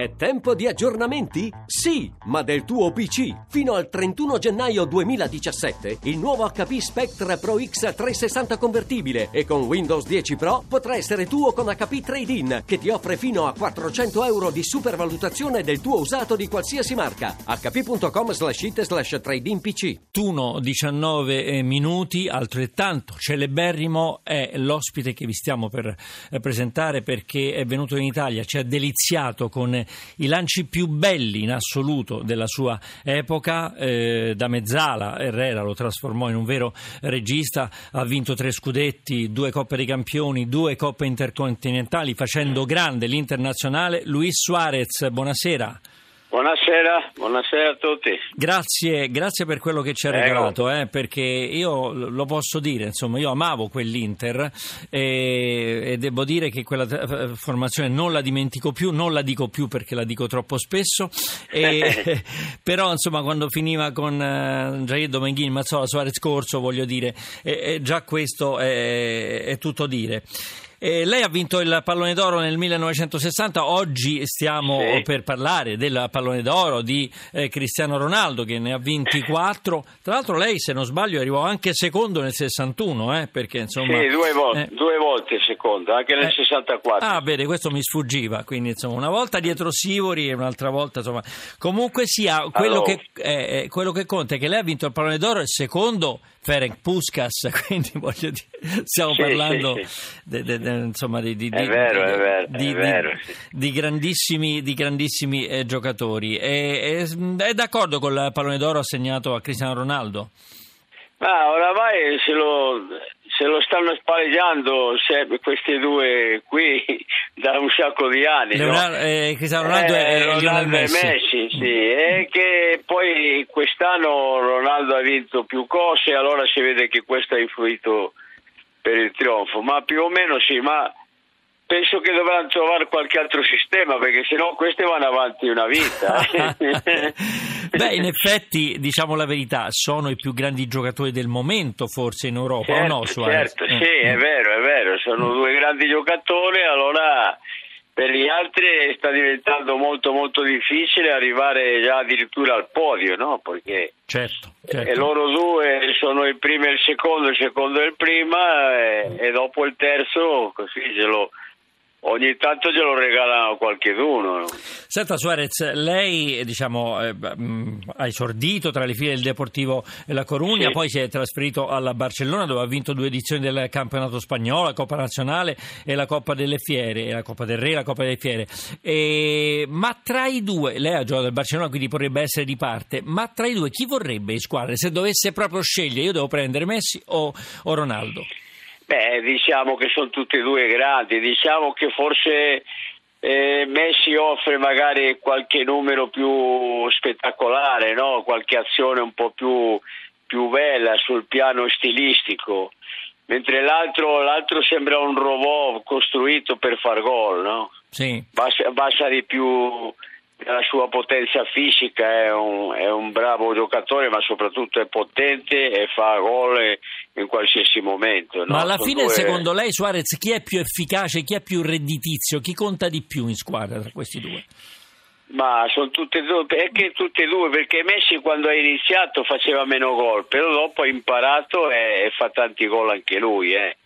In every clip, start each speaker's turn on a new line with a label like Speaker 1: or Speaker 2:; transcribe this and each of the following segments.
Speaker 1: È tempo di aggiornamenti? Sì, ma del tuo PC. Fino al 31 gennaio 2017 il nuovo HP Spectre Pro X 360 convertibile e con Windows 10 Pro potrà essere tuo con HP Trade-in che ti offre fino a 400 euro di supervalutazione del tuo usato di qualsiasi marca. hp.com slash it slash trade-in PC.
Speaker 2: 21, 19 minuti, altrettanto celeberrimo è l'ospite che vi stiamo per eh, presentare perché è venuto in Italia, ci ha deliziato con i lanci più belli in assoluto della sua epoca. Eh, da mezzala Herrera lo trasformò in un vero regista, ha vinto tre scudetti, due Coppe dei Campioni, due Coppe intercontinentali, facendo grande l'internazionale. Luis Suarez, buonasera.
Speaker 3: Buonasera, buonasera a tutti.
Speaker 2: Grazie, grazie per quello che ci ha regalato, eh, perché io lo posso dire, insomma, io amavo quell'Inter e, e, devo dire che quella eh, formazione non la dimentico più, non la dico più perché la dico troppo spesso, e, però insomma quando finiva con uh, Jair Domenghini, Mazzola, Suarez Corso, voglio dire, e, già questo è, è tutto dire. Eh, lei ha vinto il pallone d'oro nel 1960, oggi stiamo sì. per parlare del pallone d'oro di eh, Cristiano Ronaldo che ne ha 24. Tra l'altro lei, se non sbaglio, arrivò anche secondo nel 61, eh, perché insomma...
Speaker 3: Sì, due volte, eh, due volte secondo, anche nel 64.
Speaker 2: Eh. Ah, bene, questo mi sfuggiva, quindi insomma una volta dietro Sivori e un'altra volta insomma... Comunque sia, quello, allora. che, eh, quello che conta è che lei ha vinto il pallone d'oro, il secondo Ferenc Puskas, quindi voglio dire, stiamo
Speaker 3: sì,
Speaker 2: parlando
Speaker 3: sì.
Speaker 2: De, de, de, insomma di, di,
Speaker 3: è vero, vero,
Speaker 2: di,
Speaker 3: vero,
Speaker 2: di grandissimi, grandissimi eh, giocatori. E, è, è d'accordo con il pallone d'oro assegnato a Cristiano Ronaldo?
Speaker 3: Ma oramai se lo, se lo stanno spalleggiando questi due qui da un sacco di anni.
Speaker 2: Leonardo,
Speaker 3: no?
Speaker 2: eh, Cristiano Ronaldo eh, e
Speaker 3: Ronaldo
Speaker 2: Messi.
Speaker 3: Messi sì. E che poi quest'anno Ronaldo ha vinto più cose, allora si vede che questo ha influito per il trionfo. Ma più o meno sì, ma penso che dovranno trovare qualche altro sistema perché sennò queste vanno avanti una vita.
Speaker 2: Beh, in effetti, diciamo la verità, sono i più grandi giocatori del momento forse in Europa,
Speaker 3: certo,
Speaker 2: o no? Suarez?
Speaker 3: Certo, sì, è vero, è vero, sono due grandi giocatori, allora per gli altri sta diventando molto molto difficile arrivare già addirittura al podio, no? Perché
Speaker 2: certo, certo.
Speaker 3: E loro due sono il primo e il secondo, il secondo è il prima e, e dopo il terzo così ce lo ogni tanto ce lo regalano a qualcheduno.
Speaker 2: Senta Suarez, lei diciamo, eh, ha esordito tra le file del Deportivo La Corugna, sì. poi si è trasferito alla Barcellona dove ha vinto due edizioni del campionato spagnolo, la Coppa Nazionale e la Coppa delle Fiere, la Coppa del Re e la Coppa delle Fiere. E, ma tra i due, lei ha giocato al Barcellona quindi potrebbe essere di parte, ma tra i due chi vorrebbe in squadra? Se dovesse proprio scegliere, io devo prendere Messi o, o Ronaldo?
Speaker 3: Beh, diciamo che sono tutti e due grandi, diciamo che forse eh, Messi offre magari qualche numero più spettacolare, no? qualche azione un po' più, più bella sul piano stilistico, mentre l'altro, l'altro, sembra un robot costruito per far gol, no?
Speaker 2: Sì.
Speaker 3: Basta, basta di più la sua potenza fisica, è un, è un, bravo giocatore, ma soprattutto è potente e fa gol in qualsiasi momento. No?
Speaker 2: Ma alla Sono fine, due... secondo lei, Suarez, chi è più efficace, chi è più redditizio, chi conta di più in squadra tra questi due?
Speaker 3: Ma sono tutte e due, perché tutte e due? Perché Messi quando ha iniziato faceva meno gol, però dopo ha imparato e, e fa tanti gol anche lui. Eh.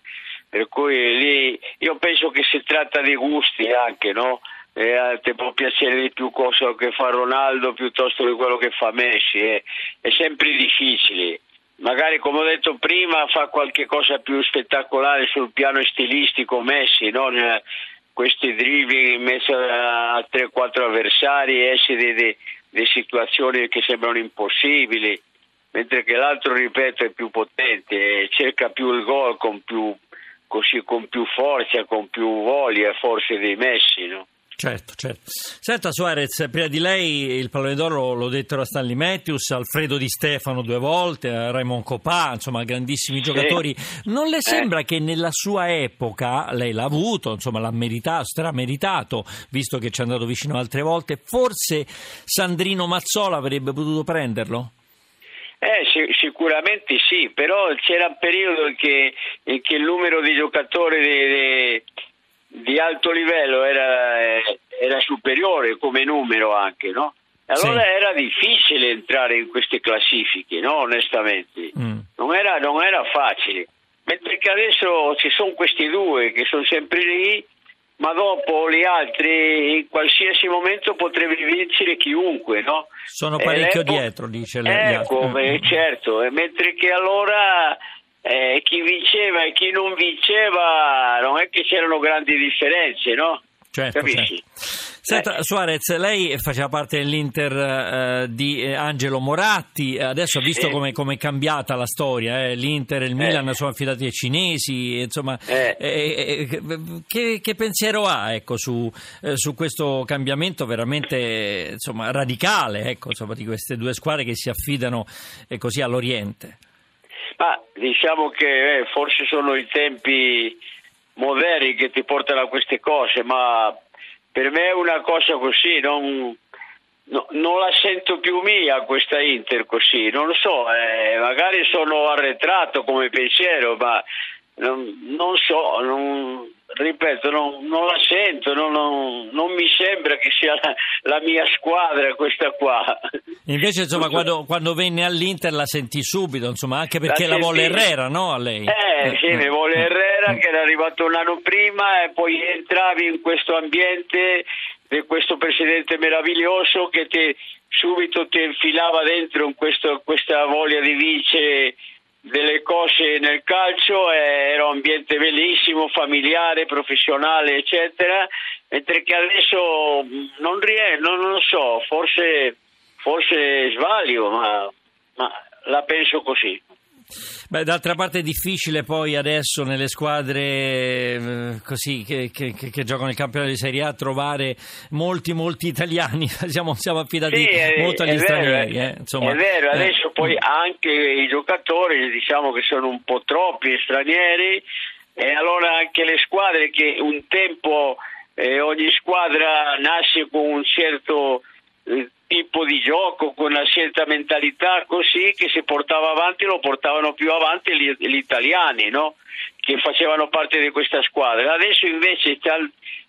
Speaker 3: Per cui lì io penso che si tratta di gusti anche, no? Eh, ti può piacere di più cosa che fa Ronaldo piuttosto che quello che fa Messi, eh. è sempre difficile. Magari come ho detto prima fa qualche cosa più spettacolare sul piano stilistico Messi, non eh, questi dribbling in mezzo a 3-4 avversari, esce delle situazioni che sembrano impossibili, mentre che l'altro, ripeto, è più potente, cerca più il gol con più, così, con più forza, con più voglia forse dei Messi, no?
Speaker 2: Certo, certo. Senta Suarez, prima di lei il pallone d'oro lo dettero a Stanley Matthews, Alfredo Di Stefano due volte, Raymond Copà, insomma grandissimi sì. giocatori. Non le sembra eh. che nella sua epoca, lei l'ha avuto, insomma l'ha meritato, strameritato, visto che ci è andato vicino altre volte, forse Sandrino Mazzola avrebbe potuto prenderlo?
Speaker 3: Eh, sicuramente sì, però c'era un periodo in che, in che il numero di giocatori di, di di alto livello era, era superiore come numero anche, no? Allora
Speaker 2: Sì.
Speaker 3: era difficile entrare in queste classifiche, no? Onestamente.
Speaker 2: Mm.
Speaker 3: Non, era, non era facile. Mentre che adesso ci sono questi due che sono sempre lì, ma dopo gli altri in qualsiasi momento potrebbe vincere chiunque, no?
Speaker 2: Sono parecchio dietro, dice lei.
Speaker 3: Ecco, beh, certo, e mentre che allora eh, chi vinceva e chi non vinceva non è che c'erano grandi differenze, no?
Speaker 2: Certo,
Speaker 3: Capisci?
Speaker 2: certo. Senta, Suarez, lei faceva parte dell'Inter eh, di eh, Angelo Moratti, adesso ha visto come è cambiata la storia, eh, l'Inter e il Milan sono affidati ai cinesi, insomma,
Speaker 3: Eh.
Speaker 2: eh, eh, che, che pensiero ha ecco, su, eh, su questo cambiamento veramente eh, insomma, radicale ecco, insomma, di queste due squadre che si affidano eh, così all'Oriente?
Speaker 3: Ma diciamo che eh, forse sono i tempi moderni che ti portano a queste cose, ma per me è una cosa così, non, no- non la sento più mia questa Inter così, non lo so, eh, magari sono arretrato come pensiero, ma non, non so, non- ripeto, non, non la sento, non, non- non mi sembra che sia la, la mia squadra questa qua.
Speaker 2: Invece, insomma, quando, quando venne all'Inter la sentì subito, insomma, anche perché la,
Speaker 3: sentì.
Speaker 2: volle Herrera, no? A lei?
Speaker 3: Eh, sì, mi vuole Herrera
Speaker 2: Mm.
Speaker 3: che era arrivato un anno prima e poi entravi in questo ambiente di questo presidente meraviglioso che ti, subito ti infilava dentro in questo- questa voglia di vincere delle cose nel calcio, e era un ambiente bellissimo, familiare, professionale, eccetera, mentre che adesso non riesco, non lo so, forse, forse sbaglio, ma, ma la penso così.
Speaker 2: Beh, d'altra parte è difficile poi adesso nelle squadre eh, così che, che- che- giocano il campionato di Serie A trovare molti, molti italiani. Siamo, siamo affidati
Speaker 3: Sì, è-
Speaker 2: molto agli
Speaker 3: vero,
Speaker 2: stranieri.
Speaker 3: è-
Speaker 2: eh, insomma.
Speaker 3: è vero,
Speaker 2: Eh,
Speaker 3: adesso poi
Speaker 2: mm.
Speaker 3: anche i giocatori diciamo che sono un po' troppi stranieri e allora anche le squadre che un tempo eh, ogni squadra nasce con un certo eh, tipo di gioco, con una certa mentalità così che si portava avanti lo portavano più avanti gli, gli italiani, no? che facevano parte di questa squadra. Adesso invece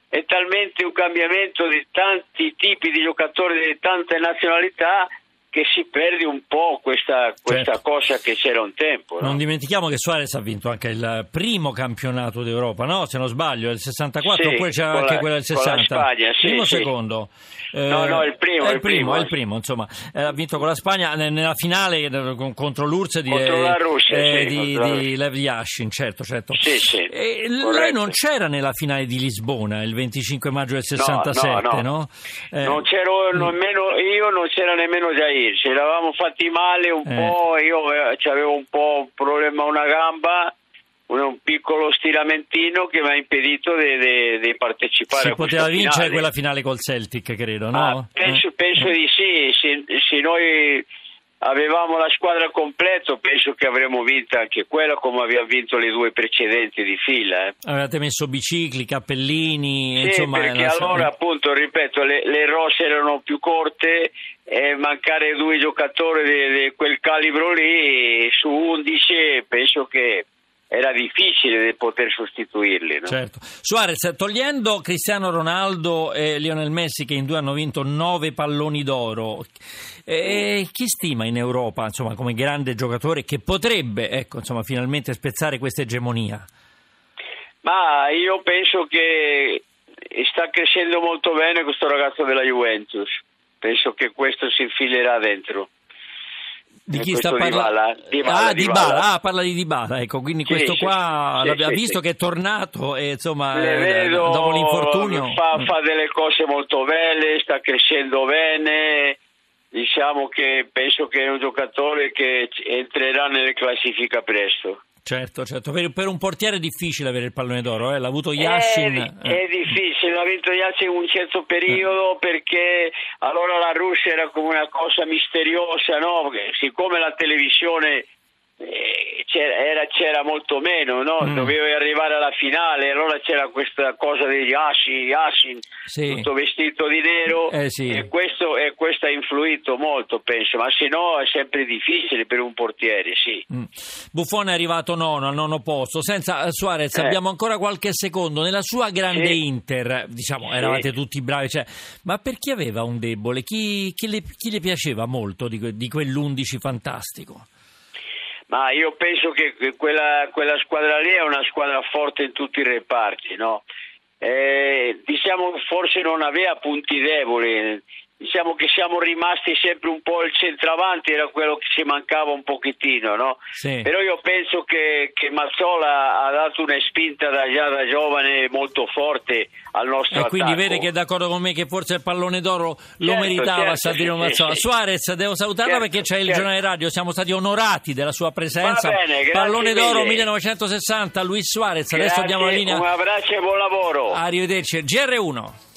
Speaker 3: è talmente un cambiamento di tanti tipi di giocatori di tante nazionalità che si perde un po' questa, questa
Speaker 2: Certo.
Speaker 3: cosa che c'era un tempo. no?
Speaker 2: Non dimentichiamo che Suarez ha vinto anche il primo campionato d'Europa, no? Se non sbaglio, il 64
Speaker 3: Sì,
Speaker 2: oppure c'era anche
Speaker 3: la-
Speaker 2: quello del
Speaker 3: con la
Speaker 2: 60.
Speaker 3: Spagna, sì,
Speaker 2: primo o
Speaker 3: sì.
Speaker 2: secondo?
Speaker 3: No, no, il primo,
Speaker 2: È il primo,
Speaker 3: primo,
Speaker 2: è il primo, insomma. Eh, ha vinto con la Spagna ne- nella finale eh, con- contro l'URSS di,
Speaker 3: Contro la Russia,
Speaker 2: eh,
Speaker 3: sì,
Speaker 2: di, di Lev Yashin, certo, certo.
Speaker 3: Sì, sì,
Speaker 2: E lei non c'era nella finale di Lisbona il 25 maggio del 67, no? Eh,
Speaker 3: non c'ero nemmeno io, non c'era nemmeno Jair. Ci eravamo fatti male un
Speaker 2: Eh.
Speaker 3: po'. Io eh, avevo un po' un problema a una gamba, un, piccolo stiramentino che mi ha impedito di, partecipare
Speaker 2: si
Speaker 3: a
Speaker 2: poteva vincere
Speaker 3: finale.
Speaker 2: quella finale col Celtic, credo, no?
Speaker 3: Ah, penso,
Speaker 2: Eh.
Speaker 3: penso di sì. Se, se noi avevamo la squadra completa, penso che avremmo vinto anche quella, come abbiamo vinto le due precedenti di fila. eh.
Speaker 2: Avevate messo bicicli, cappellini,
Speaker 3: Sì,
Speaker 2: insomma...
Speaker 3: perché allora appunto, ripeto, le, le rosse erano più corte e mancare due giocatori di, di quel calibro lì su 11 penso che era difficile di poter sostituirli. No?
Speaker 2: Certo. Suarez, togliendo Cristiano Ronaldo e Lionel Messi che in due hanno vinto nove palloni d'oro, eh, chi stima in Europa insomma, come grande giocatore che potrebbe ecco, insomma, finalmente spezzare questa egemonia?
Speaker 3: Ma io penso che sta crescendo molto bene questo ragazzo della Juventus. Penso che questo si infilerà dentro.
Speaker 2: Di
Speaker 3: E
Speaker 2: chi sta parlando? Ah,
Speaker 3: Dybala.
Speaker 2: Dybala. Ah, parla di Dybala, ecco, quindi
Speaker 3: Sì,
Speaker 2: questo qua
Speaker 3: sì,
Speaker 2: l'abbiamo
Speaker 3: sì,
Speaker 2: visto che è tornato e insomma
Speaker 3: Le
Speaker 2: eh,
Speaker 3: vedo,
Speaker 2: dopo l'infortunio
Speaker 3: fa, fa delle cose molto belle, sta crescendo bene. Diciamo che penso che è un giocatore che entrerà nelle classifiche presto.
Speaker 2: Certo, certo, per, per un portiere è difficile avere il pallone d'oro, eh? l'ha avuto Yashin.
Speaker 3: È, è difficile, ha vinto Yashin in un certo periodo perché allora la Russia era come una cosa misteriosa, no? Siccome la televisione eh, c'era, era- c'era molto meno, no?
Speaker 2: Mm.
Speaker 3: dovevi arrivare alla finale, allora c'era questa cosa di Yashin, Yashin
Speaker 2: Sì.
Speaker 3: tutto vestito di nero
Speaker 2: Eh, sì.
Speaker 3: e, questo, e questa influito molto, penso, ma se no è sempre difficile per un portiere, sì. Mm.
Speaker 2: Buffone è arrivato nono, al nono posto. Senza eh, Suarez, eh. abbiamo ancora qualche secondo. Nella sua grande sì. Inter, diciamo, eravate tutti bravi, cioè, ma per chi aveva un debole? Chi, chi, le, chi le, piaceva molto di, di quell'11 fantastico?
Speaker 3: Ma io penso che quella, quella, squadra lì è una squadra forte in tutti i reparti, no? Eh, diciamo forse non aveva punti deboli diciamo che siamo rimasti sempre un po' il centravanti, era quello che ci mancava un pochettino, no? Sì. Però io penso che, che Mazzola ha dato una spinta da, già da giovane molto forte al nostro
Speaker 2: e quindi vede che è d'accordo con me che forse il pallone d'oro lo certo, meritava certo, Sandrino sì, Mazzola. Sì, Suarez, devo salutarla certo, perché c'è il certo. giornale radio, siamo stati onorati della sua presenza.
Speaker 3: Bene,
Speaker 2: pallone d'oro 1960, Luis Suarez,
Speaker 3: grazie,
Speaker 2: adesso diamo la linea.
Speaker 3: Un abbraccio e buon lavoro.
Speaker 2: Arrivederci. GR1.